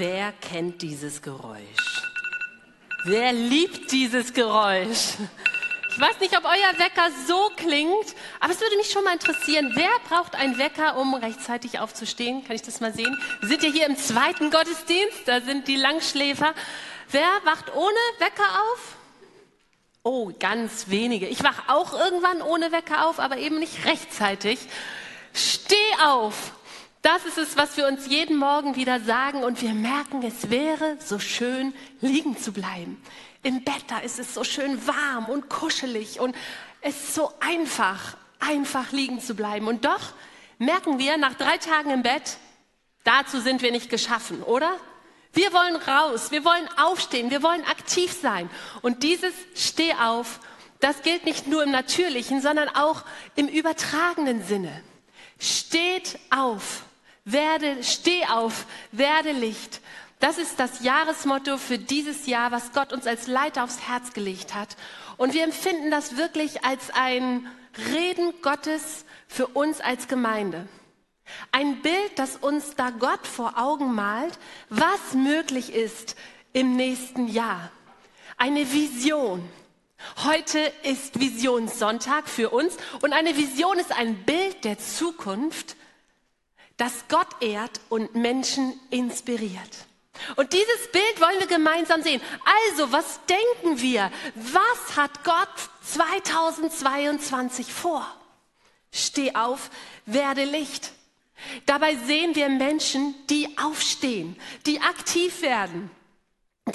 Wer kennt dieses Geräusch? Wer liebt dieses Geräusch? Ich weiß nicht, ob euer Wecker so klingt, aber es würde mich schon mal interessieren, wer braucht einen Wecker, um rechtzeitig aufzustehen? Kann ich das mal sehen? Wir sind ja hier im zweiten Gottesdienst, da sind die Langschläfer. Wer wacht ohne Wecker auf? Oh, ganz wenige. Ich wach auch irgendwann ohne Wecker auf, aber eben nicht rechtzeitig. Steh auf! Das ist es, was wir uns jeden Morgen wieder sagen und wir merken, es wäre so schön, liegen zu bleiben. Im Bett, da ist es so schön warm und kuschelig und es ist so einfach, einfach liegen zu bleiben. Und doch merken wir nach drei Tagen im Bett, dazu sind wir nicht geschaffen, oder? Wir wollen raus, wir wollen aufstehen, wir wollen aktiv sein. Und dieses Steh auf, das gilt nicht nur im natürlichen, sondern auch im übertragenen Sinne. Steht auf, werde, steh auf, werde Licht. Das ist das Jahresmotto für dieses Jahr, was Gott uns als Leiter aufs Herz gelegt hat. Und wir empfinden das wirklich als ein Reden Gottes für uns als Gemeinde. Ein Bild, das uns da Gott vor Augen malt, was möglich ist im nächsten Jahr. Eine Vision. Heute ist Visionssonntag für uns und eine Vision ist ein Bild der Zukunft, das Gott ehrt und Menschen inspiriert. Und dieses Bild wollen wir gemeinsam sehen. Also, was denken wir? Was hat Gott 2022 vor? Steh auf, werde Licht. Dabei sehen wir Menschen, die aufstehen, die aktiv werden,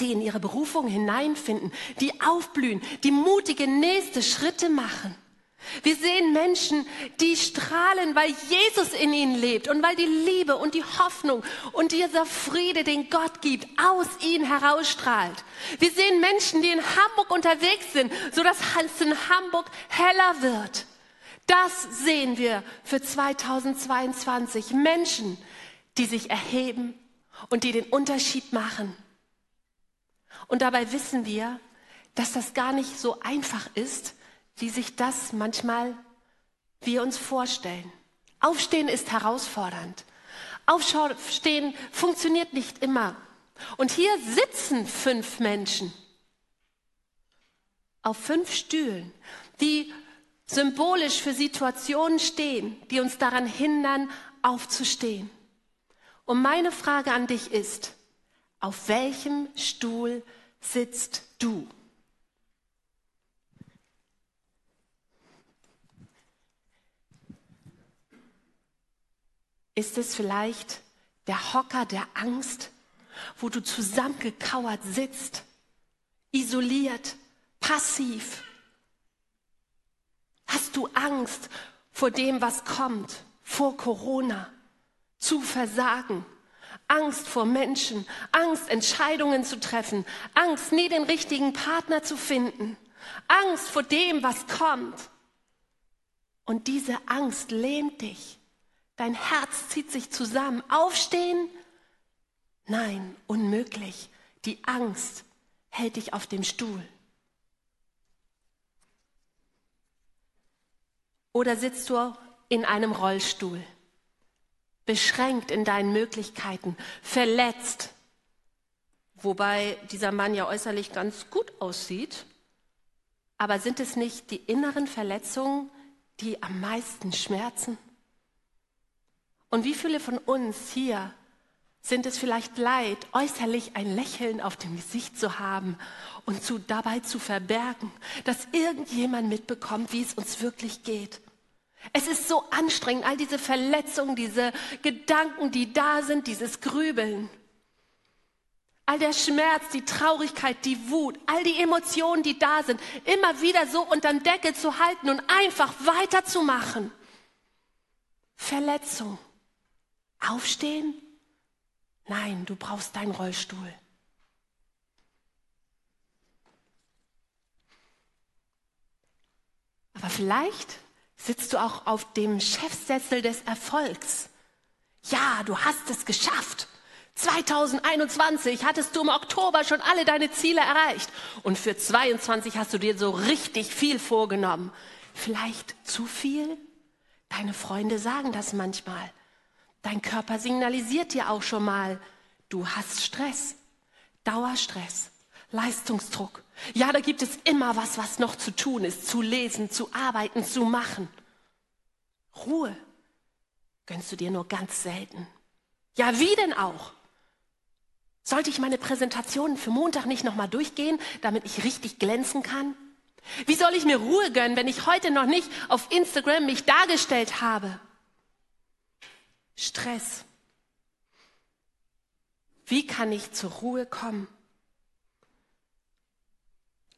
die in ihre Berufung hineinfinden, die aufblühen, die mutige nächste Schritte machen. Wir sehen Menschen, die strahlen, weil Jesus in ihnen lebt und weil die Liebe und die Hoffnung und dieser Friede, den Gott gibt, aus ihnen herausstrahlt. Wir sehen Menschen, die in Hamburg unterwegs sind, so dass es in Hamburg heller wird. Das sehen wir für 2022. Menschen, die sich erheben und die den Unterschied machen. Und dabei wissen wir, dass das gar nicht so einfach ist, wie sich das manchmal wir uns vorstellen. Aufstehen ist herausfordernd. Aufstehen funktioniert nicht immer. Und hier sitzen fünf Menschen auf fünf Stühlen, die symbolisch für Situationen stehen, die uns daran hindern, aufzustehen. Und meine Frage an dich ist, auf welchem Stuhl sitzt du? Ist es vielleicht der Hocker der Angst, wo du zusammengekauert sitzt, isoliert, passiv? Hast du Angst vor dem, was kommt, vor Corona, zu versagen? Angst vor Menschen, Angst, Entscheidungen zu treffen, Angst, nie den richtigen Partner zu finden, Angst vor dem, was kommt. Und diese Angst lähmt dich. Dein Herz zieht sich zusammen. Aufstehen? Nein, unmöglich. Die Angst hält dich auf dem Stuhl. Oder sitzt du in einem Rollstuhl, beschränkt in deinen Möglichkeiten, verletzt, wobei dieser Mann ja äußerlich ganz gut aussieht, aber sind es nicht die inneren Verletzungen, die am meisten schmerzen? Und wie viele von uns hier sind es vielleicht leid, äußerlich ein Lächeln auf dem Gesicht zu haben und zu, dabei zu verbergen, dass irgendjemand mitbekommt, wie es uns wirklich geht. Es ist so anstrengend, all diese Verletzungen, diese Gedanken, die da sind, dieses Grübeln. All der Schmerz, die Traurigkeit, die Wut, all die Emotionen, die da sind, immer wieder so unter den Deckel zu halten und einfach weiterzumachen. Verletzung. Aufstehen? Nein, du brauchst deinen Rollstuhl. Aber vielleicht sitzt du auch auf dem Chefsessel des Erfolgs. Ja, du hast es geschafft. 2021 hattest du im Oktober schon alle deine Ziele erreicht. Und für 22 hast du dir so richtig viel vorgenommen. Vielleicht zu viel? Deine Freunde sagen das manchmal. Dein Körper signalisiert dir auch schon mal, du hast Stress, Dauerstress, Leistungsdruck. Ja, da gibt es immer was, was noch zu tun ist, zu lesen, zu arbeiten, zu machen. Ruhe gönnst du dir nur ganz selten. Ja, wie denn auch? Sollte ich meine Präsentationen für Montag nicht nochmal durchgehen, damit ich richtig glänzen kann? Wie soll ich mir Ruhe gönnen, wenn ich heute noch nicht auf Instagram mich dargestellt habe? Stress. Wie kann ich zur Ruhe kommen?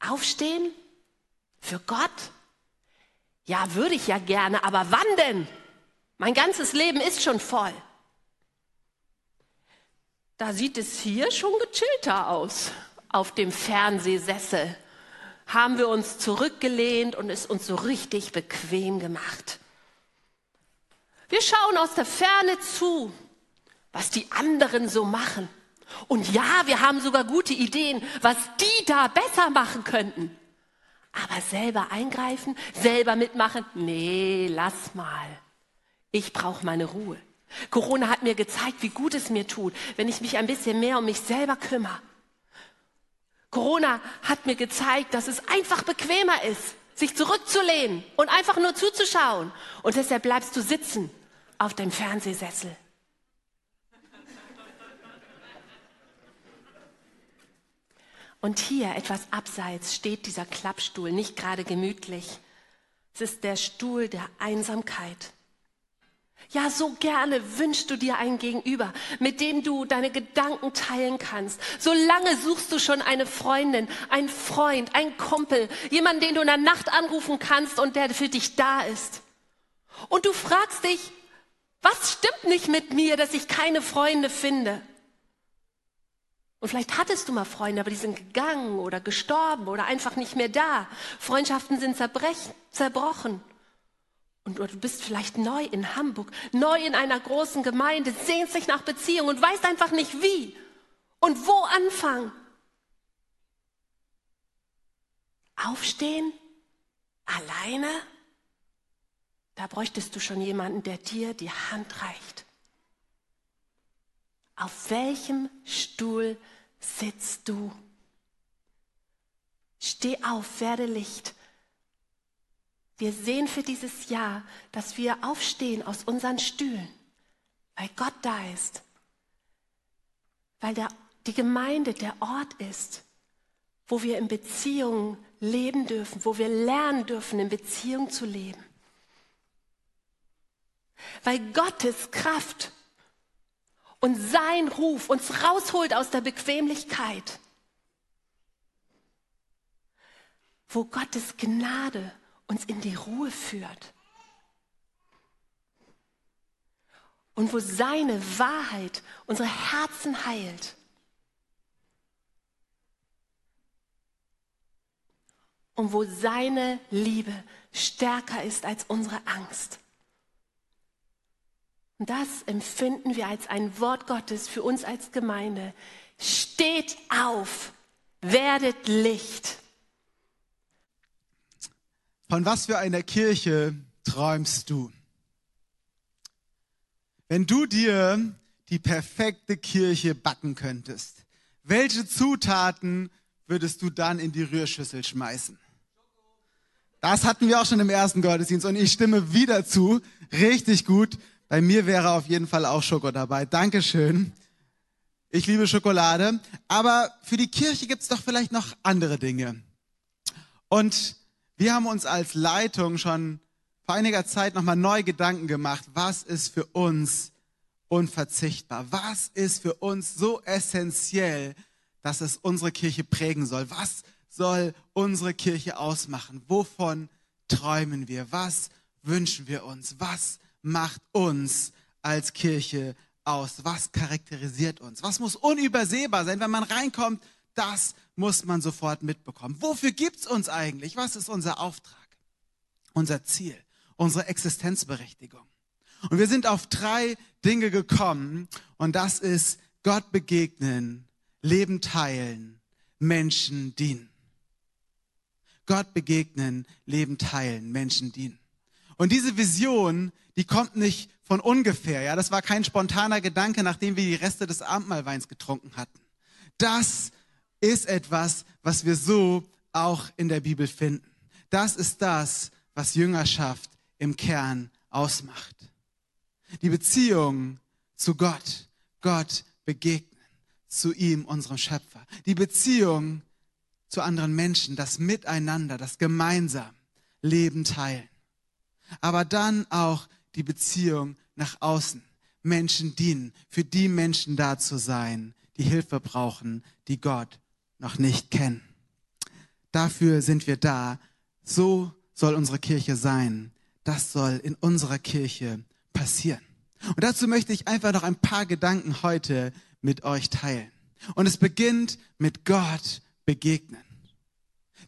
Aufstehen? Für Gott? Ja, würde ich ja gerne, aber wann denn? Mein ganzes Leben ist schon voll. Da sieht es hier schon gechillter aus, auf dem Fernsehsessel haben wir uns zurückgelehnt und es uns so richtig bequem gemacht. Wir schauen aus der Ferne zu, was die anderen so machen. Und ja, wir haben sogar gute Ideen, was die da besser machen könnten. Aber selber eingreifen, selber mitmachen, nee, lass mal. Ich brauche meine Ruhe. Corona hat mir gezeigt, wie gut es mir tut, wenn ich mich ein bisschen mehr um mich selber kümmere. Corona hat mir gezeigt, dass es einfach bequemer ist, sich zurückzulehnen und einfach nur zuzuschauen. Und deshalb bleibst du sitzen auf deinem Fernsehsessel. Und hier etwas abseits steht dieser Klappstuhl, nicht gerade gemütlich. Es ist der Stuhl der Einsamkeit. Ja, so gerne wünschst du dir einen Gegenüber, mit dem du deine Gedanken teilen kannst. So lange suchst du schon eine Freundin, einen Freund, einen Kumpel, jemanden, den du in der Nacht anrufen kannst und der für dich da ist. Und du fragst dich, was stimmt nicht mit mir, dass ich keine Freunde finde? Und vielleicht hattest du mal Freunde, aber die sind gegangen oder gestorben oder einfach nicht mehr da. Freundschaften sind zerbrochen. Und du bist vielleicht neu in Hamburg, neu in einer großen Gemeinde, sehnst dich nach Beziehung und weißt einfach nicht wie und wo anfangen. Aufstehen? Alleine? Da bräuchtest du schon jemanden, der dir die Hand reicht. Auf welchem Stuhl sitzt du? Steh auf, werde Licht wir sehen für dieses Jahr, dass wir aufstehen aus unseren Stühlen, weil Gott da ist, weil der, die Gemeinde der Ort ist, wo wir in Beziehungen leben dürfen, wo wir lernen dürfen, in Beziehung zu leben. Weil Gottes Kraft und sein Ruf uns rausholt aus der Bequemlichkeit. Wo Gottes Gnade uns in die Ruhe führt. Und wo seine Wahrheit unsere Herzen heilt. Und wo seine Liebe stärker ist als unsere Angst. Und das empfinden wir als ein Wort Gottes für uns als Gemeinde. Steht auf, werdet Licht. Von was für einer Kirche träumst du? Wenn du dir die perfekte Kirche backen könntest, welche Zutaten würdest du dann in die Rührschüssel schmeißen? Das hatten wir auch schon im ersten Gottesdienst und ich stimme wieder zu. Richtig gut. Bei mir wäre auf jeden Fall auch Schoko dabei. Dankeschön. Ich liebe Schokolade. Aber für die Kirche gibt's doch vielleicht noch andere Dinge. Und wir haben uns als Leitung schon vor einiger Zeit nochmal neu Gedanken gemacht, was ist für uns unverzichtbar? Was ist für uns so essentiell, dass es unsere Kirche prägen soll? Was soll unsere Kirche ausmachen? Wovon träumen wir? Was wünschen wir uns? Was macht uns als Kirche aus? Was charakterisiert uns? Was muss unübersehbar sein, wenn man reinkommt? Das muss man sofort mitbekommen. Wofür gibt's uns eigentlich? Was ist unser Auftrag? Unser Ziel? Unsere Existenzberechtigung? Und wir sind auf drei Dinge gekommen und das ist Gott begegnen, Leben teilen, Menschen dienen. Gott begegnen, Leben teilen, Menschen dienen. Und diese Vision, die kommt nicht von ungefähr. Ja, das war kein spontaner Gedanke, nachdem wir die Reste des Abendmahlweins getrunken hatten. Das ist etwas, was wir so auch in der Bibel finden. Das ist das, was Jüngerschaft im Kern ausmacht. Die Beziehung zu Gott, Gott begegnen, zu ihm, unserem Schöpfer. Die Beziehung zu anderen Menschen, das Miteinander, das gemeinsam Leben teilen. Aber dann auch die Beziehung nach außen. Menschen dienen, für die Menschen da zu sein, die Hilfe brauchen, die Gott noch nicht kennen. Dafür sind wir da. So soll unsere Kirche sein. Das soll in unserer Kirche passieren. Und dazu möchte ich einfach noch ein paar Gedanken heute mit euch teilen. Und es beginnt mit Gott begegnen.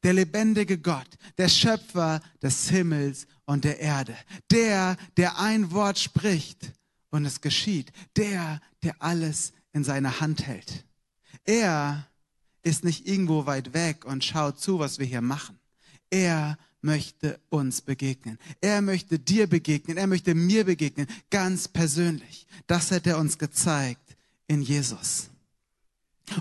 Der lebendige Gott, der Schöpfer des Himmels und der Erde, der, der ein Wort spricht und es geschieht, der, der alles in seiner Hand hält. Er ist nicht irgendwo weit weg und schaut zu, was wir hier machen. Er möchte uns begegnen. Er möchte dir begegnen. Er möchte mir begegnen. Ganz persönlich. Das hat er uns gezeigt in Jesus.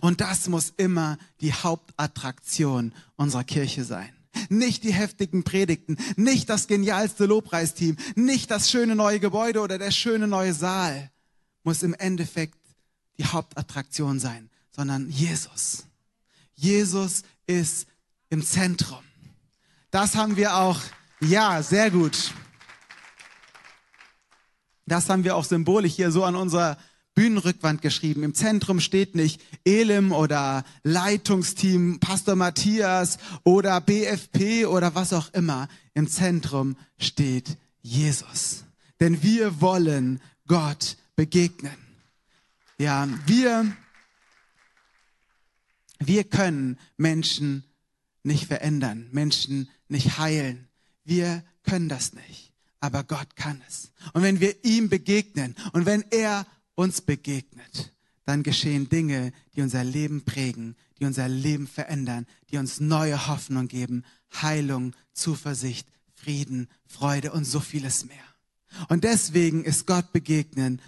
Und das muss immer die Hauptattraktion unserer Kirche sein. Nicht die heftigen Predigten, nicht das genialste Lobpreisteam, nicht das schöne neue Gebäude oder der schöne neue Saal muss im Endeffekt die Hauptattraktion sein, sondern Jesus. Jesus ist im Zentrum. Das haben wir auch, ja, sehr gut. Das haben wir auch symbolisch hier so an unserer Bühnenrückwand geschrieben. Im Zentrum steht nicht Elim oder Leitungsteam, Pastor Matthias oder BFP oder was auch immer. Im Zentrum steht Jesus. Denn wir wollen Gott begegnen. Ja, wir, wir können Menschen nicht verändern, Menschen nicht heilen. Wir können das nicht, aber Gott kann es. Und wenn wir ihm begegnen und wenn er uns begegnet, dann geschehen Dinge, die unser Leben prägen, die unser Leben verändern, die uns neue Hoffnung geben, Heilung, Zuversicht, Frieden, Freude und so vieles mehr. Und deswegen ist Gott begegnen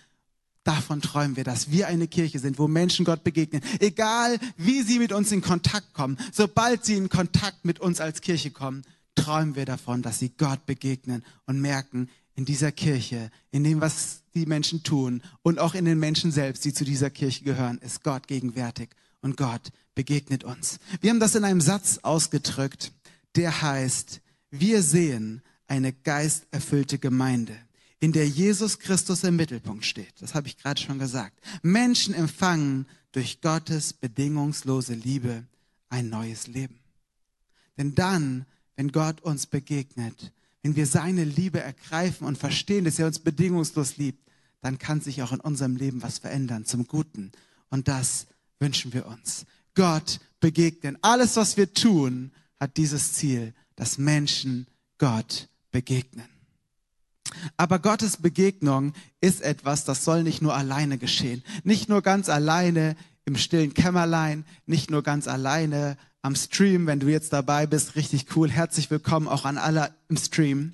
Davon träumen wir, dass wir eine Kirche sind, wo Menschen Gott begegnen. Egal, wie sie mit uns in Kontakt kommen, sobald sie in Kontakt mit uns als Kirche kommen, träumen wir davon, dass sie Gott begegnen und merken, in dieser Kirche, in dem, was die Menschen tun und auch in den Menschen selbst, die zu dieser Kirche gehören, ist Gott gegenwärtig und Gott begegnet uns. Wir haben das in einem Satz ausgedrückt, der heißt, wir sehen eine geisterfüllte Gemeinde in der Jesus Christus im Mittelpunkt steht. Das habe ich gerade schon gesagt. Menschen empfangen durch Gottes bedingungslose Liebe ein neues Leben. Denn dann, wenn Gott uns begegnet, wenn wir seine Liebe ergreifen und verstehen, dass er uns bedingungslos liebt, dann kann sich auch in unserem Leben was verändern zum Guten. Und das wünschen wir uns. Gott begegnen. Alles, was wir tun, hat dieses Ziel, dass Menschen Gott begegnen. Aber Gottes Begegnung ist etwas, das soll nicht nur alleine geschehen. Nicht nur ganz alleine im stillen Kämmerlein, nicht nur ganz alleine am Stream, wenn du jetzt dabei bist, richtig cool. Herzlich willkommen auch an alle im Stream.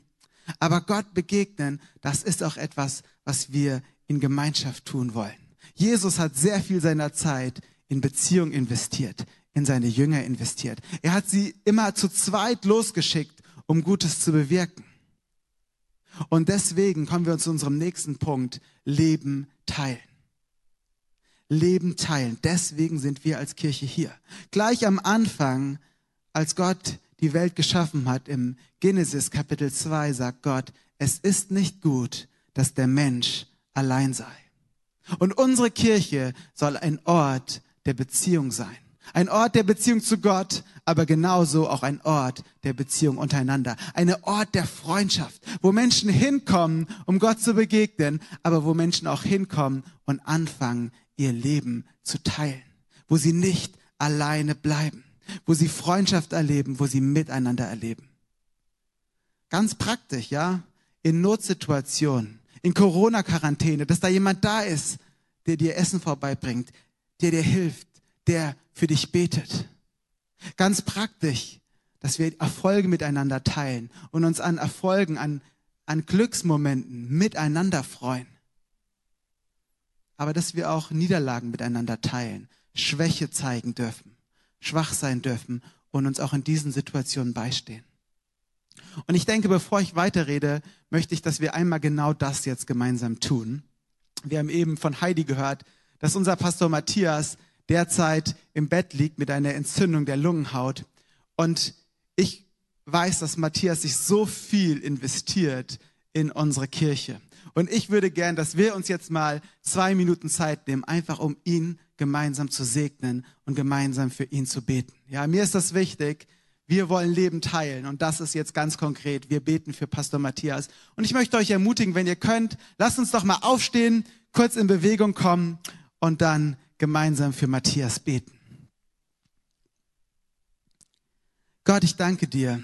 Aber Gott begegnen, das ist auch etwas, was wir in Gemeinschaft tun wollen. Jesus hat sehr viel seiner Zeit in Beziehung investiert, in seine Jünger investiert. Er hat sie immer zu zweit losgeschickt, um Gutes zu bewirken. Und deswegen kommen wir zu unserem nächsten Punkt, Leben teilen. Leben teilen. Deswegen sind wir als Kirche hier. Gleich am Anfang, als Gott die Welt geschaffen hat, im Genesis Kapitel 2 sagt Gott, es ist nicht gut, dass der Mensch allein sei. Und unsere Kirche soll ein Ort der Beziehung sein. Ein Ort der Beziehung zu Gott, aber genauso auch ein Ort der Beziehung untereinander. Ein Ort der Freundschaft, wo Menschen hinkommen, um Gott zu begegnen, aber wo Menschen auch hinkommen und anfangen, ihr Leben zu teilen. Wo sie nicht alleine bleiben. Wo sie Freundschaft erleben, wo sie miteinander erleben. Ganz praktisch, ja? In Notsituationen, in Corona-Quarantäne, dass da jemand da ist, der dir Essen vorbeibringt, der dir hilft, der für dich betet. Ganz praktisch, dass wir Erfolge miteinander teilen und uns an Erfolgen, an an Glücksmomenten miteinander freuen. Aber dass wir auch Niederlagen miteinander teilen, Schwäche zeigen dürfen, schwach sein dürfen und uns auch in diesen Situationen beistehen. Und ich denke, bevor ich weiterrede, möchte ich, dass wir einmal genau das jetzt gemeinsam tun. Wir haben eben von Heidi gehört, dass unser Pastor Matthias derzeit im Bett liegt mit einer Entzündung der Lungenhaut. Und ich weiß, dass Matthias sich so viel investiert in unsere Kirche. Und ich würde gern, dass wir uns jetzt mal zwei Minuten Zeit nehmen, einfach um ihn gemeinsam zu segnen und gemeinsam für ihn zu beten. Ja, mir ist das wichtig. Wir wollen Leben teilen und das ist jetzt ganz konkret. Wir beten für Pastor Matthias. Und ich möchte euch ermutigen, wenn ihr könnt, lasst uns doch mal aufstehen, kurz in Bewegung kommen und dann gemeinsam für Matthias beten. Gott, ich danke dir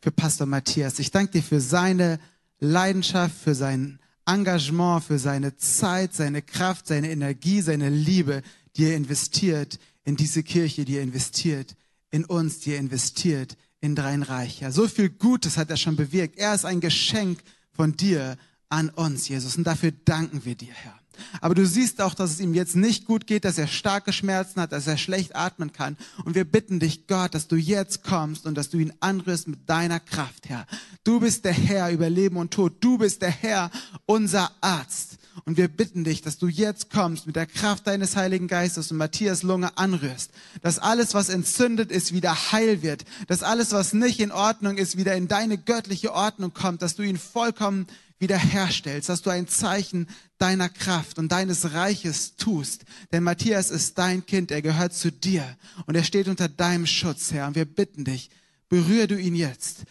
für Pastor Matthias. Ich danke dir für seine Leidenschaft, für sein Engagement, für seine Zeit, seine Kraft, seine Energie, seine Liebe, die er investiert in diese Kirche, die er investiert in uns, die er investiert in Drein Reich. Ja, so viel Gutes hat er schon bewirkt. Er ist ein Geschenk von dir an uns, Jesus. Und dafür danken wir dir, Herr. Aber du siehst auch, dass es ihm jetzt nicht gut geht, dass er starke Schmerzen hat, dass er schlecht atmen kann. Und wir bitten dich, Gott, dass du jetzt kommst und dass du ihn anrührst mit deiner Kraft, Herr. Du bist der Herr über Leben und Tod. Du bist der Herr, unser Arzt. Und wir bitten dich, dass du jetzt kommst mit der Kraft deines Heiligen Geistes und Matthias Lunge anrührst. Dass alles, was entzündet ist, wieder heil wird. Dass alles, was nicht in Ordnung ist, wieder in deine göttliche Ordnung kommt. Dass du ihn vollkommen wiederherstellst, dass du ein Zeichen deiner Kraft und deines Reiches tust. Denn Matthias ist dein Kind, er gehört zu dir und er steht unter deinem Schutz, Herr. Und wir bitten dich, berühre du ihn jetzt.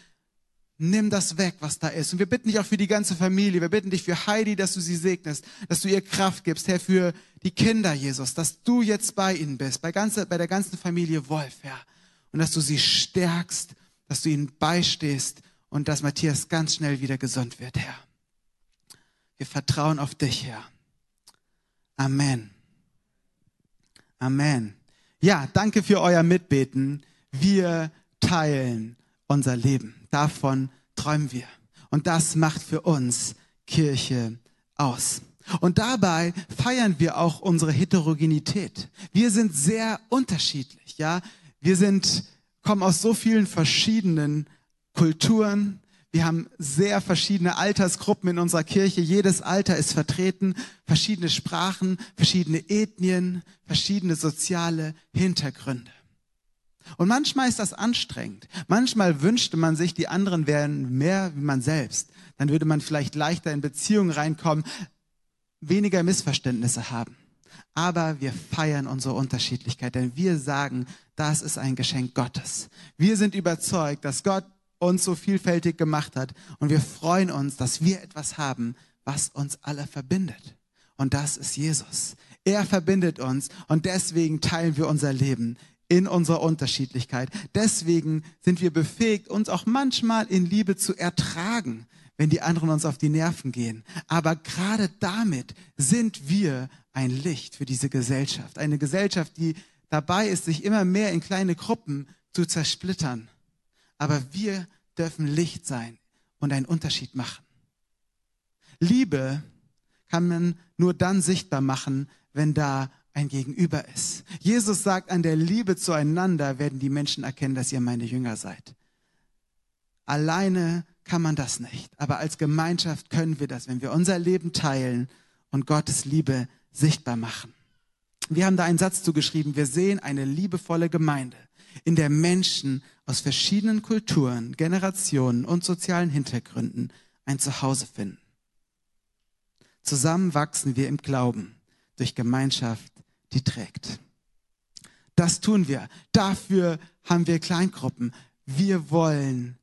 Nimm das weg, was da ist. Und wir bitten dich auch für die ganze Familie. Wir bitten dich für Heidi, dass du sie segnest, dass du ihr Kraft gibst, Herr, für die Kinder, Jesus, dass du jetzt bei ihnen bist, bei, ganze, bei der ganzen Familie Wolf, Herr. Und dass du sie stärkst, dass du ihnen beistehst und dass Matthias ganz schnell wieder gesund wird, Herr. Wir vertrauen auf dich, Herr. Amen. Amen. Ja, danke für euer Mitbeten. Wir teilen unser Leben. Davon träumen wir. Und das macht für uns Kirche aus. Und dabei feiern wir auch unsere Heterogenität. Wir sind sehr unterschiedlich, ja. Wir sind, kommen aus so vielen verschiedenen Kulturen, wir haben sehr verschiedene Altersgruppen in unserer Kirche. Jedes Alter ist vertreten, verschiedene Sprachen, verschiedene Ethnien, verschiedene soziale Hintergründe. Und manchmal ist das anstrengend. Manchmal wünschte man sich, die anderen wären mehr wie man selbst. Dann würde man vielleicht leichter in Beziehungen reinkommen, weniger Missverständnisse haben. Aber wir feiern unsere Unterschiedlichkeit, denn wir sagen, das ist ein Geschenk Gottes. Wir sind überzeugt, dass Gott uns so vielfältig gemacht hat. Und wir freuen uns, dass wir etwas haben, was uns alle verbindet. Und das ist Jesus. Er verbindet uns und deswegen teilen wir unser Leben in unserer Unterschiedlichkeit. Deswegen sind wir befähigt, uns auch manchmal in Liebe zu ertragen, wenn die anderen uns auf die Nerven gehen. Aber gerade damit sind wir ein Licht für diese Gesellschaft. Eine Gesellschaft, die dabei ist, sich immer mehr in kleine Gruppen zu zersplittern aber wir dürfen Licht sein und einen Unterschied machen. Liebe kann man nur dann sichtbar machen, wenn da ein Gegenüber ist. Jesus sagt, an der Liebe zueinander werden die Menschen erkennen, dass ihr meine Jünger seid. Alleine kann man das nicht, aber als Gemeinschaft können wir das, wenn wir unser Leben teilen und Gottes Liebe sichtbar machen. Wir haben da einen Satz zugeschrieben, wir sehen eine liebevolle Gemeinde, in der Menschen aus verschiedenen Kulturen, Generationen und sozialen Hintergründen ein Zuhause finden. Zusammen wachsen wir im Glauben durch Gemeinschaft, die trägt. Das tun wir. Dafür haben wir Kleingruppen. Wir wollen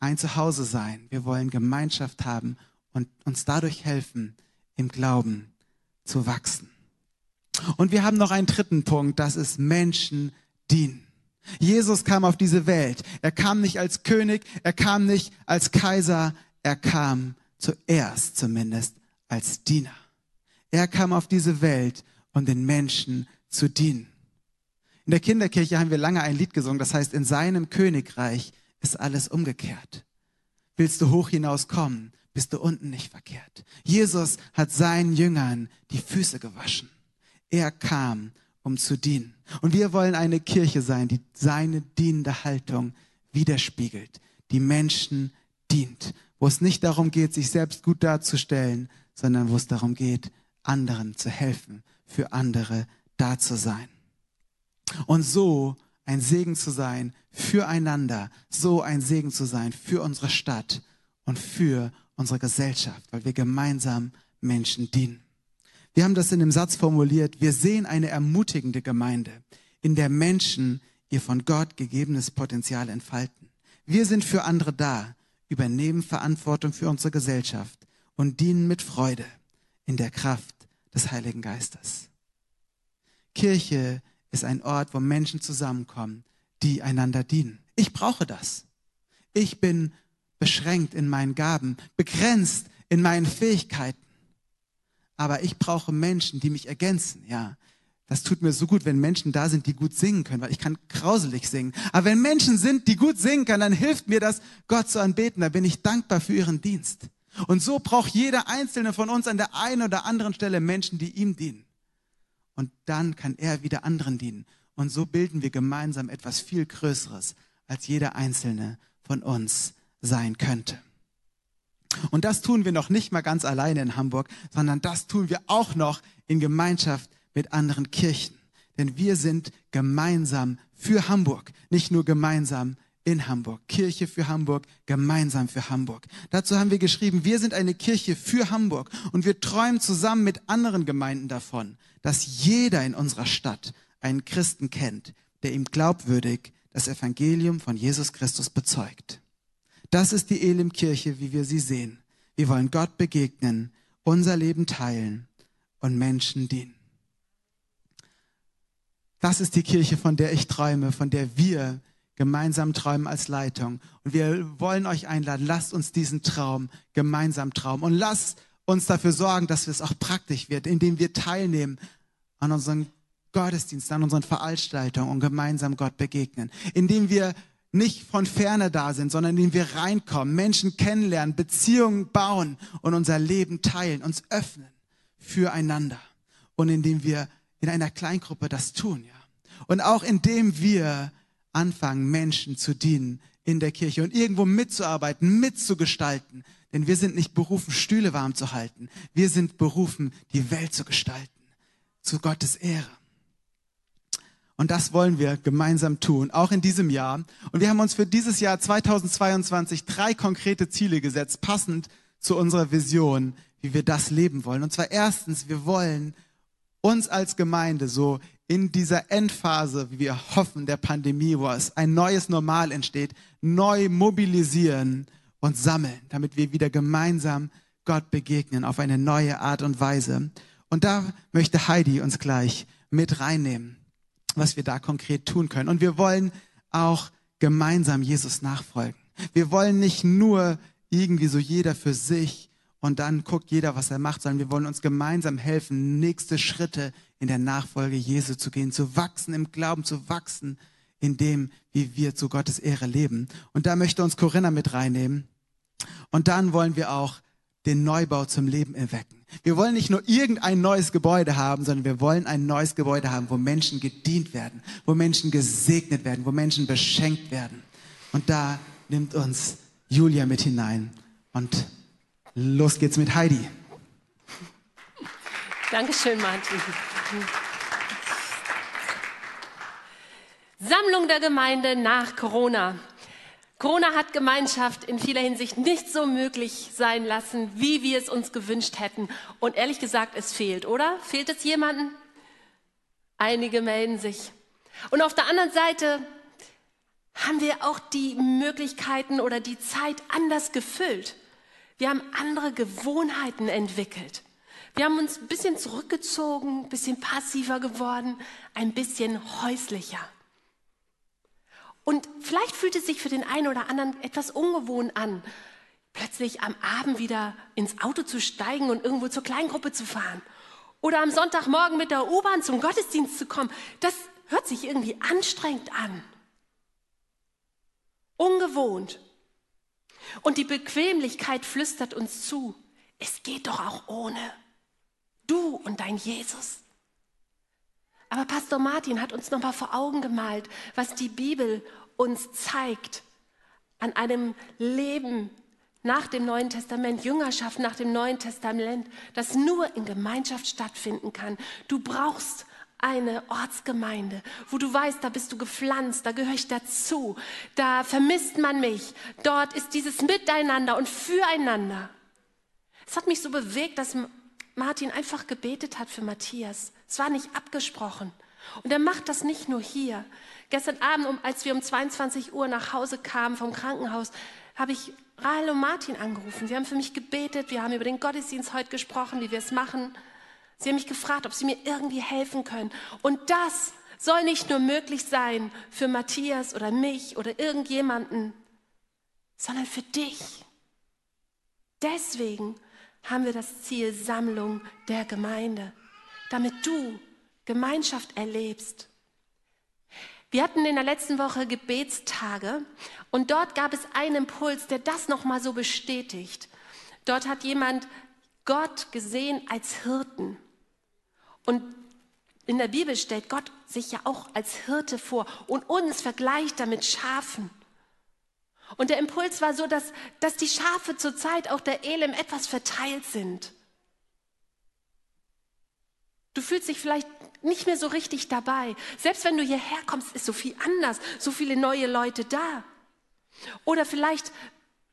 ein Zuhause sein. Wir wollen Gemeinschaft haben und uns dadurch helfen, im Glauben zu wachsen. Und wir haben noch einen dritten Punkt, das ist Menschen dienen. Jesus kam auf diese Welt. Er kam nicht als König, er kam nicht als Kaiser, er kam zuerst zumindest als Diener. Er kam auf diese Welt, um den Menschen zu dienen. In der Kinderkirche haben wir lange ein Lied gesungen, das heißt, in seinem Königreich ist alles umgekehrt. Willst du hoch hinauskommen, bist du unten nicht verkehrt. Jesus hat seinen Jüngern die Füße gewaschen. Er kam, um zu dienen. Und wir wollen eine Kirche sein, die seine dienende Haltung widerspiegelt, die Menschen dient, wo es nicht darum geht, sich selbst gut darzustellen, sondern wo es darum geht, anderen zu helfen, für andere da zu sein. Und so ein Segen zu sein füreinander, so ein Segen zu sein für unsere Stadt und für unsere Gesellschaft, weil wir gemeinsam Menschen dienen. Wir haben das in dem Satz formuliert, wir sehen eine ermutigende Gemeinde, in der Menschen ihr von Gott gegebenes Potenzial entfalten. Wir sind für andere da, übernehmen Verantwortung für unsere Gesellschaft und dienen mit Freude in der Kraft des Heiligen Geistes. Kirche ist ein Ort, wo Menschen zusammenkommen, die einander dienen. Ich brauche das. Ich bin beschränkt in meinen Gaben, begrenzt in meinen Fähigkeiten. Aber ich brauche Menschen, die mich ergänzen, ja. Das tut mir so gut, wenn Menschen da sind, die gut singen können, weil ich kann grauselig singen. Aber wenn Menschen sind, die gut singen können, dann hilft mir das, Gott zu anbeten. Da bin ich dankbar für ihren Dienst. Und so braucht jeder einzelne von uns an der einen oder anderen Stelle Menschen, die ihm dienen. Und dann kann er wieder anderen dienen. Und so bilden wir gemeinsam etwas viel Größeres, als jeder einzelne von uns sein könnte. Und das tun wir noch nicht mal ganz alleine in Hamburg, sondern das tun wir auch noch in Gemeinschaft mit anderen Kirchen. Denn wir sind gemeinsam für Hamburg, nicht nur gemeinsam in Hamburg. Kirche für Hamburg, gemeinsam für Hamburg. Dazu haben wir geschrieben, wir sind eine Kirche für Hamburg und wir träumen zusammen mit anderen Gemeinden davon, dass jeder in unserer Stadt einen Christen kennt, der ihm glaubwürdig das Evangelium von Jesus Christus bezeugt. Das ist die Elim-Kirche, wie wir sie sehen. Wir wollen Gott begegnen, unser Leben teilen und Menschen dienen. Das ist die Kirche, von der ich träume, von der wir gemeinsam träumen als Leitung. Und wir wollen euch einladen, lasst uns diesen Traum gemeinsam träumen und lasst uns dafür sorgen, dass es auch praktisch wird, indem wir teilnehmen an unseren Gottesdiensten, an unseren Veranstaltungen und gemeinsam Gott begegnen, indem wir nicht von ferne da sind, sondern indem wir reinkommen, Menschen kennenlernen, Beziehungen bauen und unser Leben teilen, uns öffnen füreinander und indem wir in einer Kleingruppe das tun, ja. Und auch indem wir anfangen, Menschen zu dienen in der Kirche und irgendwo mitzuarbeiten, mitzugestalten. Denn wir sind nicht berufen, Stühle warm zu halten. Wir sind berufen, die Welt zu gestalten. Zu Gottes Ehre. Und das wollen wir gemeinsam tun, auch in diesem Jahr. Und wir haben uns für dieses Jahr 2022 drei konkrete Ziele gesetzt, passend zu unserer Vision, wie wir das leben wollen. Und zwar erstens, wir wollen uns als Gemeinde so in dieser Endphase, wie wir hoffen, der Pandemie, wo es ein neues Normal entsteht, neu mobilisieren und sammeln, damit wir wieder gemeinsam Gott begegnen auf eine neue Art und Weise. Und da möchte Heidi uns gleich mit reinnehmen was wir da konkret tun können. Und wir wollen auch gemeinsam Jesus nachfolgen. Wir wollen nicht nur irgendwie so jeder für sich und dann guckt jeder, was er macht, sondern wir wollen uns gemeinsam helfen, nächste Schritte in der Nachfolge Jesu zu gehen, zu wachsen im Glauben, zu wachsen in dem, wie wir zu Gottes Ehre leben. Und da möchte uns Corinna mit reinnehmen. Und dann wollen wir auch den Neubau zum Leben erwecken. Wir wollen nicht nur irgendein neues Gebäude haben, sondern wir wollen ein neues Gebäude haben, wo Menschen gedient werden, wo Menschen gesegnet werden, wo Menschen beschenkt werden. Und da nimmt uns Julia mit hinein. Und los geht's mit Heidi. Dankeschön, Martin. Sammlung der Gemeinde nach Corona. Corona hat Gemeinschaft in vieler Hinsicht nicht so möglich sein lassen, wie wir es uns gewünscht hätten. Und ehrlich gesagt, es fehlt, oder? Fehlt es jemanden? Einige melden sich. Und auf der anderen Seite haben wir auch die Möglichkeiten oder die Zeit anders gefüllt. Wir haben andere Gewohnheiten entwickelt. Wir haben uns ein bisschen zurückgezogen, ein bisschen passiver geworden, ein bisschen häuslicher. Und vielleicht fühlt es sich für den einen oder anderen etwas ungewohnt an, plötzlich am Abend wieder ins Auto zu steigen und irgendwo zur Kleingruppe zu fahren. Oder am Sonntagmorgen mit der U-Bahn zum Gottesdienst zu kommen. Das hört sich irgendwie anstrengend an. Ungewohnt. Und die Bequemlichkeit flüstert uns zu, es geht doch auch ohne. Du und dein Jesus. Aber Pastor Martin hat uns nochmal vor Augen gemalt, was die Bibel uns zeigt an einem Leben nach dem Neuen Testament, Jüngerschaft nach dem Neuen Testament, das nur in Gemeinschaft stattfinden kann. Du brauchst eine Ortsgemeinde, wo du weißt, da bist du gepflanzt, da gehöre ich dazu, da vermisst man mich. Dort ist dieses Miteinander und Füreinander. Es hat mich so bewegt, dass Martin einfach gebetet hat für Matthias. Es war nicht abgesprochen. Und er macht das nicht nur hier. Gestern Abend, als wir um 22 Uhr nach Hause kamen vom Krankenhaus, habe ich Rahel und Martin angerufen. Sie haben für mich gebetet, wir haben über den Gottesdienst heute gesprochen, wie wir es machen. Sie haben mich gefragt, ob sie mir irgendwie helfen können. Und das soll nicht nur möglich sein für Matthias oder mich oder irgendjemanden, sondern für dich. Deswegen haben wir das Ziel Sammlung der Gemeinde, damit du Gemeinschaft erlebst. Wir hatten in der letzten Woche Gebetstage und dort gab es einen Impuls, der das nochmal so bestätigt. Dort hat jemand Gott gesehen als Hirten. Und in der Bibel stellt Gott sich ja auch als Hirte vor und uns vergleicht damit Schafen. Und der Impuls war so, dass, dass die Schafe zurzeit auch der Elim etwas verteilt sind. Du fühlst dich vielleicht nicht mehr so richtig dabei. Selbst wenn du hierher kommst, ist so viel anders, so viele neue Leute da. Oder vielleicht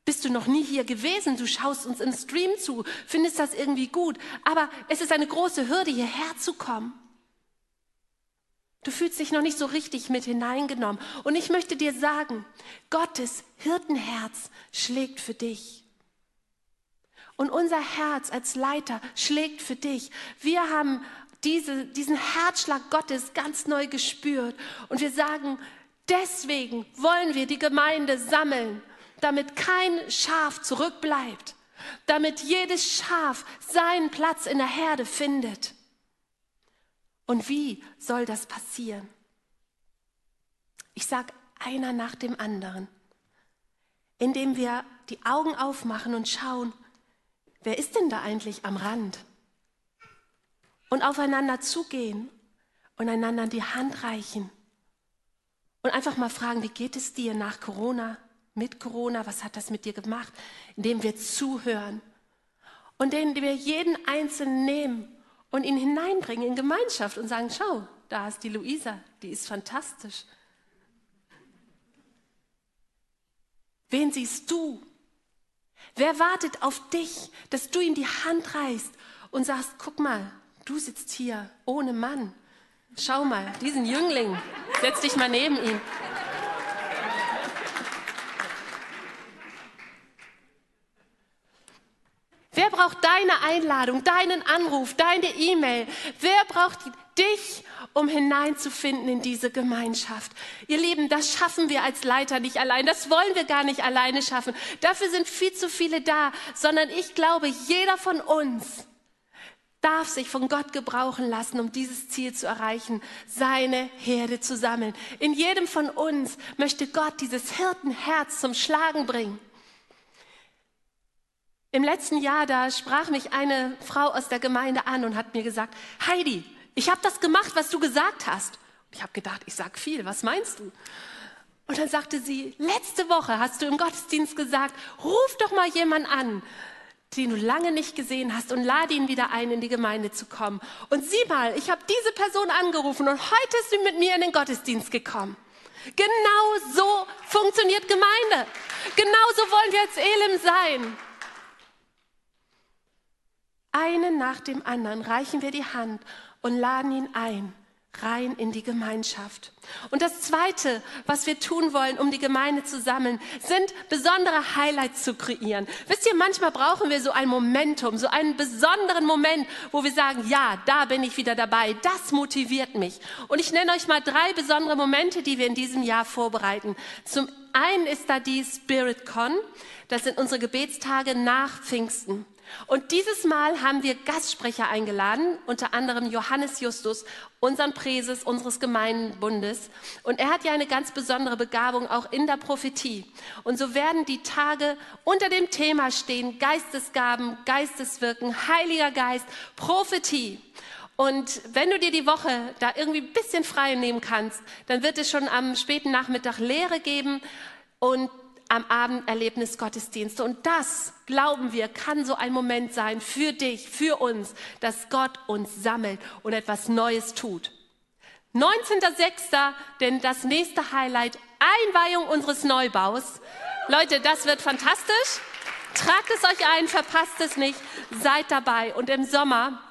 bist du noch nie hier gewesen, du schaust uns im Stream zu, findest das irgendwie gut, aber es ist eine große Hürde, hierher zu kommen. Du fühlst dich noch nicht so richtig mit hineingenommen. Und ich möchte dir sagen, Gottes Hirtenherz schlägt für dich. Und unser Herz als Leiter schlägt für dich. Wir haben diese, diesen Herzschlag Gottes ganz neu gespürt. Und wir sagen, deswegen wollen wir die Gemeinde sammeln, damit kein Schaf zurückbleibt, damit jedes Schaf seinen Platz in der Herde findet. Und wie soll das passieren? Ich sage einer nach dem anderen, indem wir die Augen aufmachen und schauen, wer ist denn da eigentlich am Rand? Und aufeinander zugehen und einander die Hand reichen. Und einfach mal fragen, wie geht es dir nach Corona, mit Corona, was hat das mit dir gemacht? Indem wir zuhören und indem wir jeden Einzelnen nehmen und ihn hineinbringen in Gemeinschaft und sagen, schau, da ist die Luisa, die ist fantastisch. Wen siehst du? Wer wartet auf dich, dass du ihm die Hand reichst und sagst, guck mal, du sitzt hier ohne Mann. Schau mal, diesen Jüngling, setz dich mal neben ihn. Wer braucht deine Einladung, deinen Anruf, deine E-Mail? Wer braucht dich, um hineinzufinden in diese Gemeinschaft? Ihr Lieben, das schaffen wir als Leiter nicht allein. Das wollen wir gar nicht alleine schaffen. Dafür sind viel zu viele da, sondern ich glaube, jeder von uns darf sich von Gott gebrauchen lassen, um dieses Ziel zu erreichen, seine Herde zu sammeln. In jedem von uns möchte Gott dieses Hirtenherz zum Schlagen bringen. Im letzten Jahr, da sprach mich eine Frau aus der Gemeinde an und hat mir gesagt, Heidi, ich habe das gemacht, was du gesagt hast. ich habe gedacht, ich sag viel, was meinst du? Und dann sagte sie, letzte Woche hast du im Gottesdienst gesagt, ruf doch mal jemanden an, den du lange nicht gesehen hast und lade ihn wieder ein, in die Gemeinde zu kommen. Und sieh mal, ich habe diese Person angerufen und heute ist sie mit mir in den Gottesdienst gekommen. Genau so funktioniert Gemeinde. Genau so wollen wir als Elim sein. Einen nach dem anderen reichen wir die Hand und laden ihn ein, rein in die Gemeinschaft. Und das Zweite, was wir tun wollen, um die Gemeinde zu sammeln, sind besondere Highlights zu kreieren. Wisst ihr, manchmal brauchen wir so ein Momentum, so einen besonderen Moment, wo wir sagen, ja, da bin ich wieder dabei, das motiviert mich. Und ich nenne euch mal drei besondere Momente, die wir in diesem Jahr vorbereiten. Zum einen ist da die Spirit Con, das sind unsere Gebetstage nach Pfingsten. Und dieses Mal haben wir Gastsprecher eingeladen, unter anderem Johannes Justus, unseren Präses unseres Gemeindenbundes. Und er hat ja eine ganz besondere Begabung auch in der Prophetie. Und so werden die Tage unter dem Thema stehen, Geistesgaben, Geisteswirken, Heiliger Geist, Prophetie. Und wenn du dir die Woche da irgendwie ein bisschen frei nehmen kannst, dann wird es schon am späten Nachmittag Lehre geben und am Abend Erlebnisgottesdienste. Und das, glauben wir, kann so ein Moment sein für dich, für uns, dass Gott uns sammelt und etwas Neues tut. 19.06., denn das nächste Highlight, Einweihung unseres Neubaus. Leute, das wird fantastisch. Tragt es euch ein, verpasst es nicht, seid dabei. Und im Sommer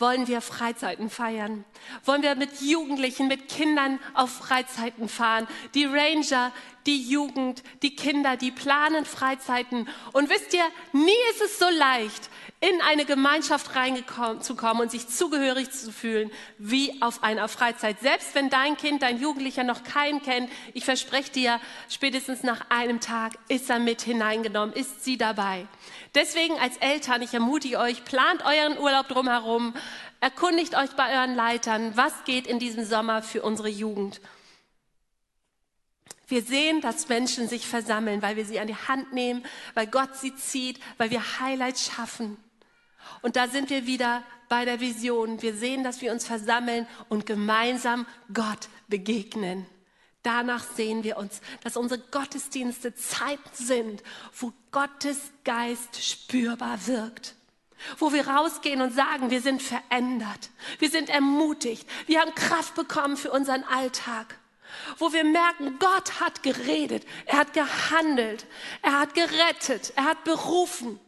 wollen wir Freizeiten feiern? Wollen wir mit Jugendlichen, mit Kindern auf Freizeiten fahren? Die Ranger, die Jugend, die Kinder, die planen Freizeiten. Und wisst ihr, nie ist es so leicht, in eine Gemeinschaft reinzukommen und sich zugehörig zu fühlen, wie auf einer Freizeit. Selbst wenn dein Kind, dein Jugendlicher noch keinen kennt, ich verspreche dir, spätestens nach einem Tag ist er mit hineingenommen, ist sie dabei. Deswegen als Eltern, ich ermutige euch, plant euren Urlaub drumherum, erkundigt euch bei euren Leitern, was geht in diesem Sommer für unsere Jugend. Wir sehen, dass Menschen sich versammeln, weil wir sie an die Hand nehmen, weil Gott sie zieht, weil wir Highlights schaffen. Und da sind wir wieder bei der Vision. Wir sehen, dass wir uns versammeln und gemeinsam Gott begegnen. Danach sehen wir uns, dass unsere Gottesdienste Zeiten sind, wo Gottes Geist spürbar wirkt. Wo wir rausgehen und sagen, wir sind verändert, wir sind ermutigt, wir haben Kraft bekommen für unseren Alltag. Wo wir merken, Gott hat geredet, er hat gehandelt, er hat gerettet, er hat berufen.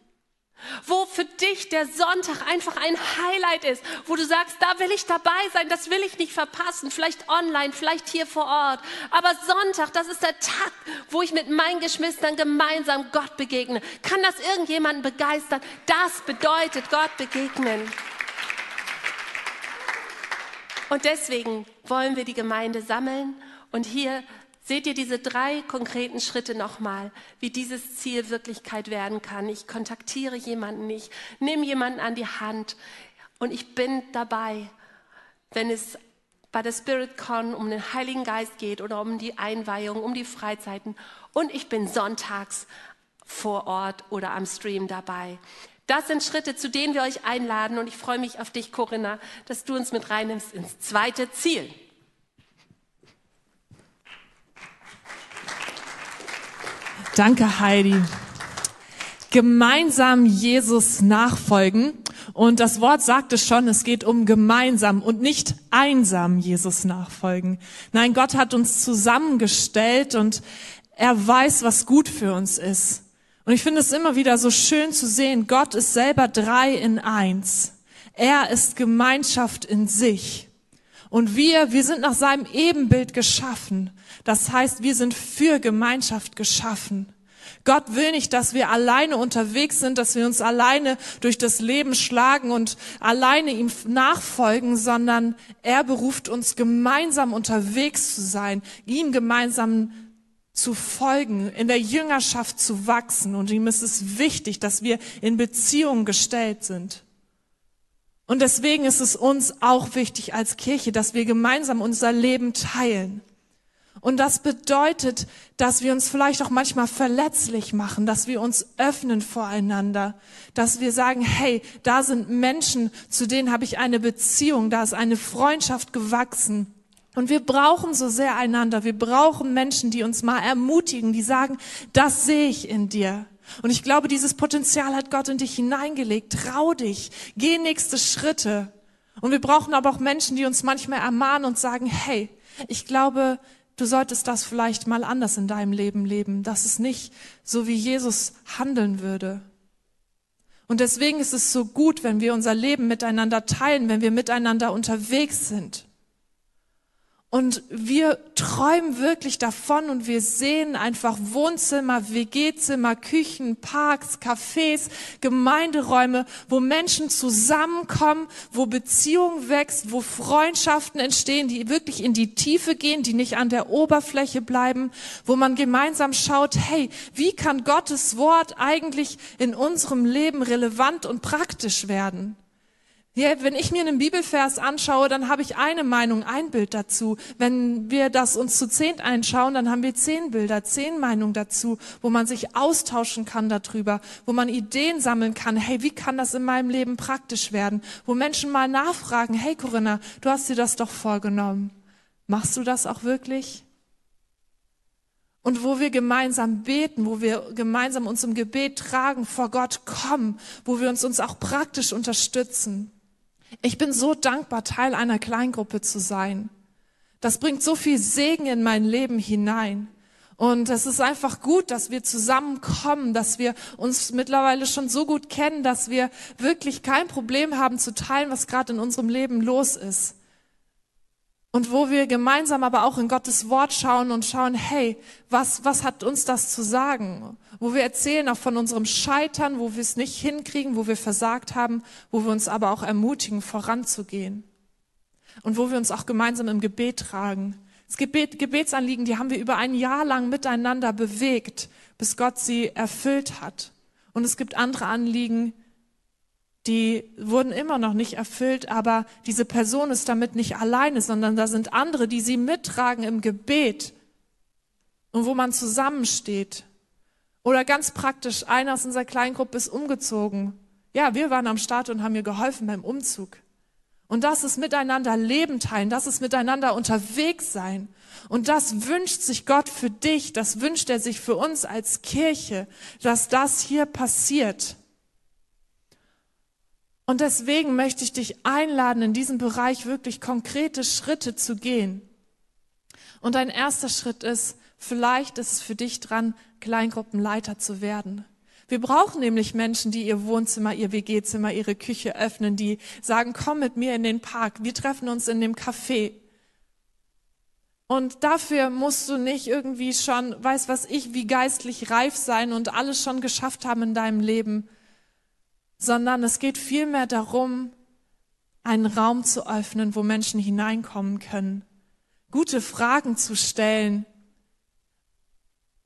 Wo für dich der Sonntag einfach ein Highlight ist, wo du sagst, da will ich dabei sein, das will ich nicht verpassen, vielleicht online, vielleicht hier vor Ort. Aber Sonntag, das ist der Tag, wo ich mit meinen Geschwistern gemeinsam Gott begegne. Kann das irgendjemanden begeistern? Das bedeutet Gott begegnen. Und deswegen wollen wir die Gemeinde sammeln und hier Seht ihr diese drei konkreten Schritte nochmal, wie dieses Ziel Wirklichkeit werden kann? Ich kontaktiere jemanden, ich nehme jemanden an die Hand und ich bin dabei, wenn es bei der SpiritCon um den Heiligen Geist geht oder um die Einweihung, um die Freizeiten und ich bin sonntags vor Ort oder am Stream dabei. Das sind Schritte, zu denen wir euch einladen und ich freue mich auf dich, Corinna, dass du uns mit reinnimmst ins zweite Ziel. Danke, Heidi. Gemeinsam Jesus nachfolgen. Und das Wort sagt es schon, es geht um gemeinsam und nicht einsam Jesus nachfolgen. Nein, Gott hat uns zusammengestellt und er weiß, was gut für uns ist. Und ich finde es immer wieder so schön zu sehen, Gott ist selber drei in eins. Er ist Gemeinschaft in sich. Und wir, wir sind nach seinem Ebenbild geschaffen. Das heißt, wir sind für Gemeinschaft geschaffen. Gott will nicht, dass wir alleine unterwegs sind, dass wir uns alleine durch das Leben schlagen und alleine ihm nachfolgen, sondern er beruft uns gemeinsam unterwegs zu sein, ihm gemeinsam zu folgen, in der Jüngerschaft zu wachsen. Und ihm ist es wichtig, dass wir in Beziehungen gestellt sind. Und deswegen ist es uns auch wichtig als Kirche, dass wir gemeinsam unser Leben teilen. Und das bedeutet, dass wir uns vielleicht auch manchmal verletzlich machen, dass wir uns öffnen voreinander, dass wir sagen, hey, da sind Menschen, zu denen habe ich eine Beziehung, da ist eine Freundschaft gewachsen. Und wir brauchen so sehr einander. Wir brauchen Menschen, die uns mal ermutigen, die sagen, das sehe ich in dir. Und ich glaube, dieses Potenzial hat Gott in dich hineingelegt. Trau dich, geh nächste Schritte. Und wir brauchen aber auch Menschen, die uns manchmal ermahnen und sagen, hey, ich glaube, du solltest das vielleicht mal anders in deinem Leben leben. Das ist nicht so, wie Jesus handeln würde. Und deswegen ist es so gut, wenn wir unser Leben miteinander teilen, wenn wir miteinander unterwegs sind. Und wir träumen wirklich davon und wir sehen einfach Wohnzimmer, WG-Zimmer, Küchen, Parks, Cafés, Gemeinderäume, wo Menschen zusammenkommen, wo Beziehung wächst, wo Freundschaften entstehen, die wirklich in die Tiefe gehen, die nicht an der Oberfläche bleiben, wo man gemeinsam schaut, hey, wie kann Gottes Wort eigentlich in unserem Leben relevant und praktisch werden? Ja, wenn ich mir einen Bibelvers anschaue, dann habe ich eine Meinung, ein Bild dazu. Wenn wir das uns zu zehnt einschauen, dann haben wir zehn Bilder, zehn Meinungen dazu, wo man sich austauschen kann darüber, wo man Ideen sammeln kann. Hey, wie kann das in meinem Leben praktisch werden? Wo Menschen mal nachfragen, hey Corinna, du hast dir das doch vorgenommen. Machst du das auch wirklich? Und wo wir gemeinsam beten, wo wir gemeinsam uns im Gebet tragen, vor Gott kommen, wo wir uns uns auch praktisch unterstützen. Ich bin so dankbar, Teil einer Kleingruppe zu sein. Das bringt so viel Segen in mein Leben hinein. Und es ist einfach gut, dass wir zusammenkommen, dass wir uns mittlerweile schon so gut kennen, dass wir wirklich kein Problem haben zu teilen, was gerade in unserem Leben los ist. Und wo wir gemeinsam aber auch in Gottes Wort schauen und schauen, hey, was, was hat uns das zu sagen? Wo wir erzählen auch von unserem Scheitern, wo wir es nicht hinkriegen, wo wir versagt haben, wo wir uns aber auch ermutigen, voranzugehen. Und wo wir uns auch gemeinsam im Gebet tragen. Das Gebet, Gebetsanliegen, die haben wir über ein Jahr lang miteinander bewegt, bis Gott sie erfüllt hat. Und es gibt andere Anliegen, die wurden immer noch nicht erfüllt, aber diese Person ist damit nicht alleine, sondern da sind andere, die sie mittragen im Gebet und wo man zusammensteht. Oder ganz praktisch, einer aus unserer Kleingruppe ist umgezogen. Ja, wir waren am Start und haben ihr geholfen beim Umzug. Und das ist miteinander Leben teilen, das ist miteinander unterwegs sein. Und das wünscht sich Gott für dich, das wünscht er sich für uns als Kirche, dass das hier passiert. Und deswegen möchte ich dich einladen, in diesem Bereich wirklich konkrete Schritte zu gehen. Und ein erster Schritt ist, vielleicht ist es für dich dran, Kleingruppenleiter zu werden. Wir brauchen nämlich Menschen, die ihr Wohnzimmer, ihr WG-Zimmer, ihre Küche öffnen, die sagen, komm mit mir in den Park, wir treffen uns in dem Café. Und dafür musst du nicht irgendwie schon, weiß was ich, wie geistlich reif sein und alles schon geschafft haben in deinem Leben, sondern es geht vielmehr darum, einen Raum zu öffnen, wo Menschen hineinkommen können, gute Fragen zu stellen.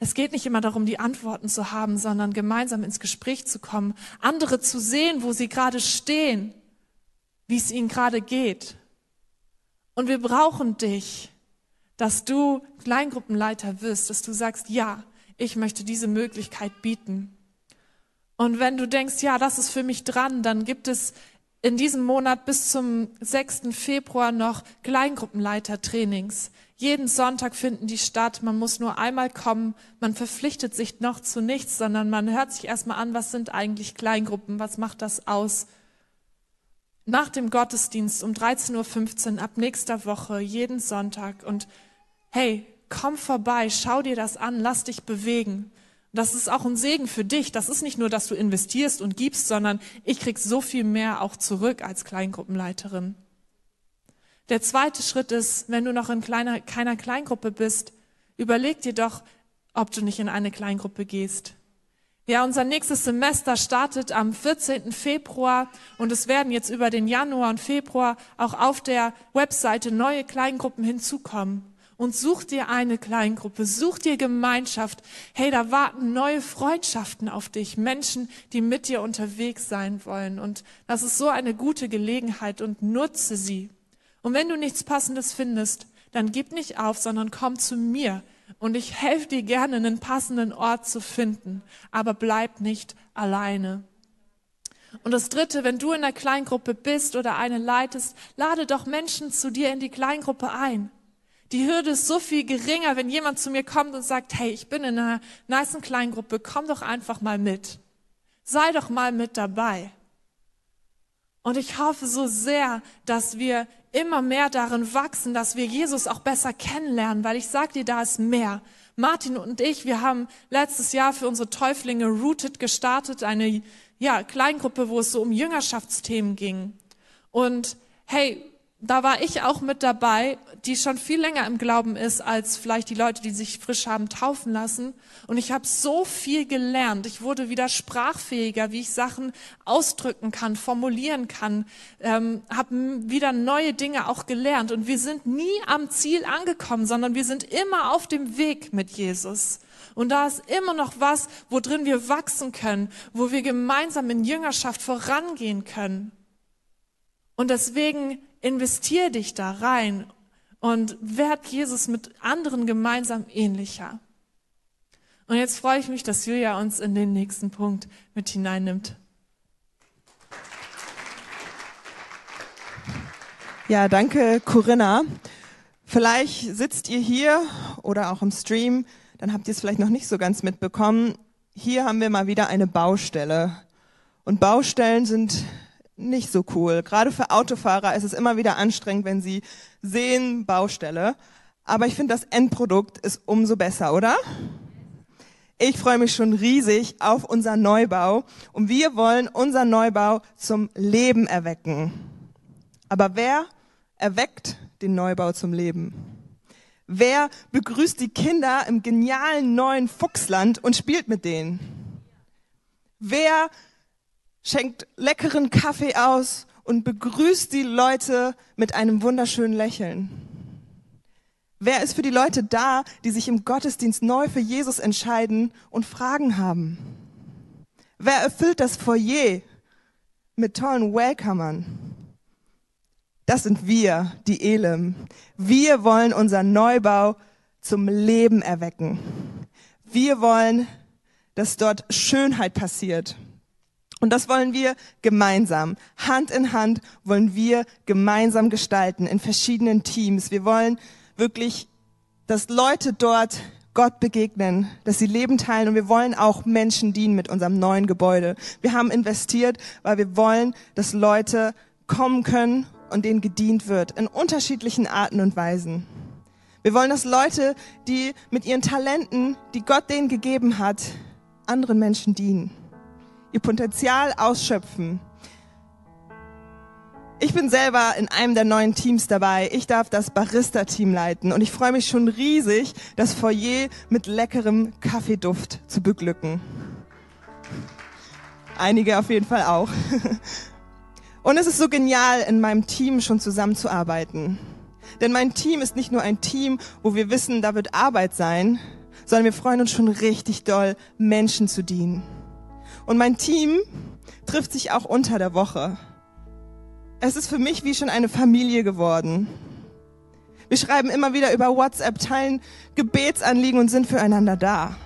Es geht nicht immer darum, die Antworten zu haben, sondern gemeinsam ins Gespräch zu kommen, andere zu sehen, wo sie gerade stehen, wie es ihnen gerade geht. Und wir brauchen dich, dass du Kleingruppenleiter wirst, dass du sagst, ja, ich möchte diese Möglichkeit bieten. Und wenn du denkst, ja, das ist für mich dran, dann gibt es in diesem Monat bis zum 6. Februar noch Kleingruppenleitertrainings. Jeden Sonntag finden die statt. Man muss nur einmal kommen. Man verpflichtet sich noch zu nichts, sondern man hört sich erstmal an, was sind eigentlich Kleingruppen? Was macht das aus? Nach dem Gottesdienst um 13.15 Uhr ab nächster Woche, jeden Sonntag. Und hey, komm vorbei, schau dir das an, lass dich bewegen. Das ist auch ein Segen für dich. Das ist nicht nur, dass du investierst und gibst, sondern ich krieg so viel mehr auch zurück als Kleingruppenleiterin. Der zweite Schritt ist, wenn du noch in kleiner, keiner Kleingruppe bist, überleg dir doch, ob du nicht in eine Kleingruppe gehst. Ja, unser nächstes Semester startet am 14. Februar und es werden jetzt über den Januar und Februar auch auf der Webseite neue Kleingruppen hinzukommen und such dir eine Kleingruppe, such dir Gemeinschaft. Hey, da warten neue Freundschaften auf dich, Menschen, die mit dir unterwegs sein wollen. Und das ist so eine gute Gelegenheit und nutze sie. Und wenn du nichts Passendes findest, dann gib nicht auf, sondern komm zu mir. Und ich helfe dir gerne, einen passenden Ort zu finden. Aber bleib nicht alleine. Und das Dritte, wenn du in einer Kleingruppe bist oder eine leitest, lade doch Menschen zu dir in die Kleingruppe ein. Die Hürde ist so viel geringer, wenn jemand zu mir kommt und sagt, hey, ich bin in einer nice Kleingruppe, komm doch einfach mal mit. Sei doch mal mit dabei. Und ich hoffe so sehr, dass wir immer mehr darin wachsen, dass wir Jesus auch besser kennenlernen, weil ich sag dir, da ist mehr. Martin und ich, wir haben letztes Jahr für unsere Täuflinge Rooted gestartet, eine ja, Kleingruppe, wo es so um Jüngerschaftsthemen ging. Und hey, da war ich auch mit dabei, die schon viel länger im Glauben ist als vielleicht die Leute, die sich frisch haben taufen lassen. Und ich habe so viel gelernt. Ich wurde wieder sprachfähiger, wie ich Sachen ausdrücken kann, formulieren kann, ähm, habe wieder neue Dinge auch gelernt. Und wir sind nie am Ziel angekommen, sondern wir sind immer auf dem Weg mit Jesus. Und da ist immer noch was, worin wir wachsen können, wo wir gemeinsam in Jüngerschaft vorangehen können. Und deswegen investier dich da rein und werd Jesus mit anderen gemeinsam ähnlicher. Und jetzt freue ich mich, dass Julia uns in den nächsten Punkt mit hineinnimmt. Ja, danke, Corinna. Vielleicht sitzt ihr hier oder auch im Stream, dann habt ihr es vielleicht noch nicht so ganz mitbekommen. Hier haben wir mal wieder eine Baustelle. Und Baustellen sind nicht so cool. Gerade für Autofahrer ist es immer wieder anstrengend, wenn sie sehen Baustelle. Aber ich finde, das Endprodukt ist umso besser, oder? Ich freue mich schon riesig auf unser Neubau und wir wollen unser Neubau zum Leben erwecken. Aber wer erweckt den Neubau zum Leben? Wer begrüßt die Kinder im genialen neuen Fuchsland und spielt mit denen? Wer schenkt leckeren Kaffee aus und begrüßt die Leute mit einem wunderschönen Lächeln. Wer ist für die Leute da, die sich im Gottesdienst neu für Jesus entscheiden und Fragen haben? Wer erfüllt das Foyer mit tollen Welcomern? Das sind wir, die Elim. Wir wollen unseren Neubau zum Leben erwecken. Wir wollen, dass dort Schönheit passiert und das wollen wir gemeinsam. Hand in Hand wollen wir gemeinsam gestalten in verschiedenen Teams. Wir wollen wirklich, dass Leute dort Gott begegnen, dass sie Leben teilen und wir wollen auch Menschen dienen mit unserem neuen Gebäude. Wir haben investiert, weil wir wollen, dass Leute kommen können und denen gedient wird in unterschiedlichen Arten und Weisen. Wir wollen, dass Leute, die mit ihren Talenten, die Gott denen gegeben hat, anderen Menschen dienen ihr Potenzial ausschöpfen. Ich bin selber in einem der neuen Teams dabei. Ich darf das Barista-Team leiten und ich freue mich schon riesig, das Foyer mit leckerem Kaffeeduft zu beglücken. Einige auf jeden Fall auch. Und es ist so genial, in meinem Team schon zusammenzuarbeiten. Denn mein Team ist nicht nur ein Team, wo wir wissen, da wird Arbeit sein, sondern wir freuen uns schon richtig doll, Menschen zu dienen. Und mein Team trifft sich auch unter der Woche. Es ist für mich wie schon eine Familie geworden. Wir schreiben immer wieder über WhatsApp, teilen Gebetsanliegen und sind füreinander da.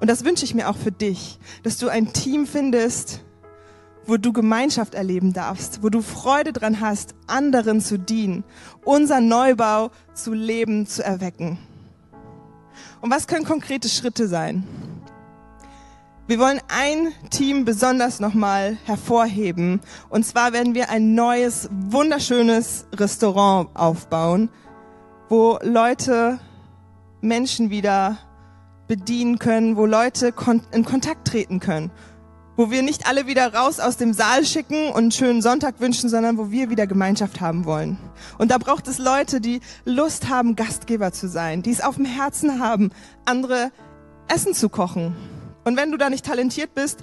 Und das wünsche ich mir auch für dich, dass du ein Team findest, wo du Gemeinschaft erleben darfst, wo du Freude dran hast, anderen zu dienen, unser Neubau zu leben, zu erwecken. Und was können konkrete Schritte sein? Wir wollen ein Team besonders nochmal hervorheben. Und zwar werden wir ein neues, wunderschönes Restaurant aufbauen, wo Leute Menschen wieder bedienen können, wo Leute in Kontakt treten können, wo wir nicht alle wieder raus aus dem Saal schicken und einen schönen Sonntag wünschen, sondern wo wir wieder Gemeinschaft haben wollen. Und da braucht es Leute, die Lust haben, Gastgeber zu sein, die es auf dem Herzen haben, andere Essen zu kochen und wenn du da nicht talentiert bist,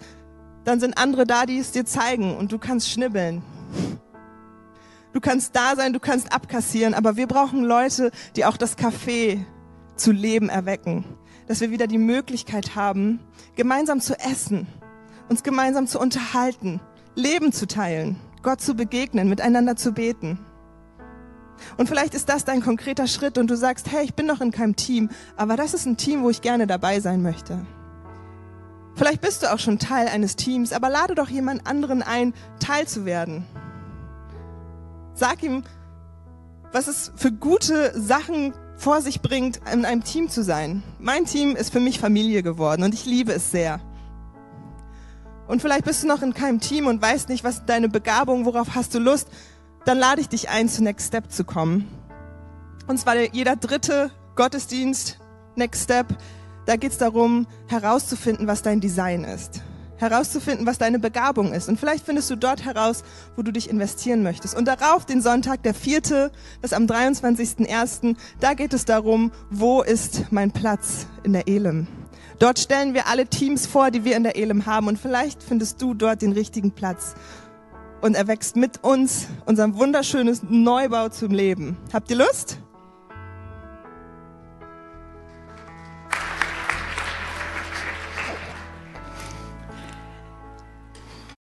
dann sind andere da, die es dir zeigen und du kannst schnibbeln. Du kannst da sein, du kannst abkassieren, aber wir brauchen Leute, die auch das Café zu Leben erwecken. Dass wir wieder die Möglichkeit haben, gemeinsam zu essen, uns gemeinsam zu unterhalten, Leben zu teilen, Gott zu begegnen, miteinander zu beten. Und vielleicht ist das dein konkreter Schritt und du sagst, hey, ich bin noch in keinem Team, aber das ist ein Team, wo ich gerne dabei sein möchte. Vielleicht bist du auch schon Teil eines Teams, aber lade doch jemand anderen ein, Teil zu werden. Sag ihm, was es für gute Sachen vor sich bringt, in einem Team zu sein. Mein Team ist für mich Familie geworden und ich liebe es sehr. Und vielleicht bist du noch in keinem Team und weißt nicht, was deine Begabung, worauf hast du Lust, dann lade ich dich ein, zu Next Step zu kommen. Und zwar jeder dritte Gottesdienst, Next Step, da geht es darum, herauszufinden, was dein Design ist. herauszufinden, was deine Begabung ist. Und vielleicht findest du dort heraus, wo du dich investieren möchtest. Und darauf den Sonntag, der vierte, das am 23.01., da geht es darum, wo ist mein Platz in der Elim? Dort stellen wir alle Teams vor, die wir in der Elim haben. Und vielleicht findest du dort den richtigen Platz und erwächst mit uns unser wunderschönes Neubau zum Leben. Habt ihr Lust?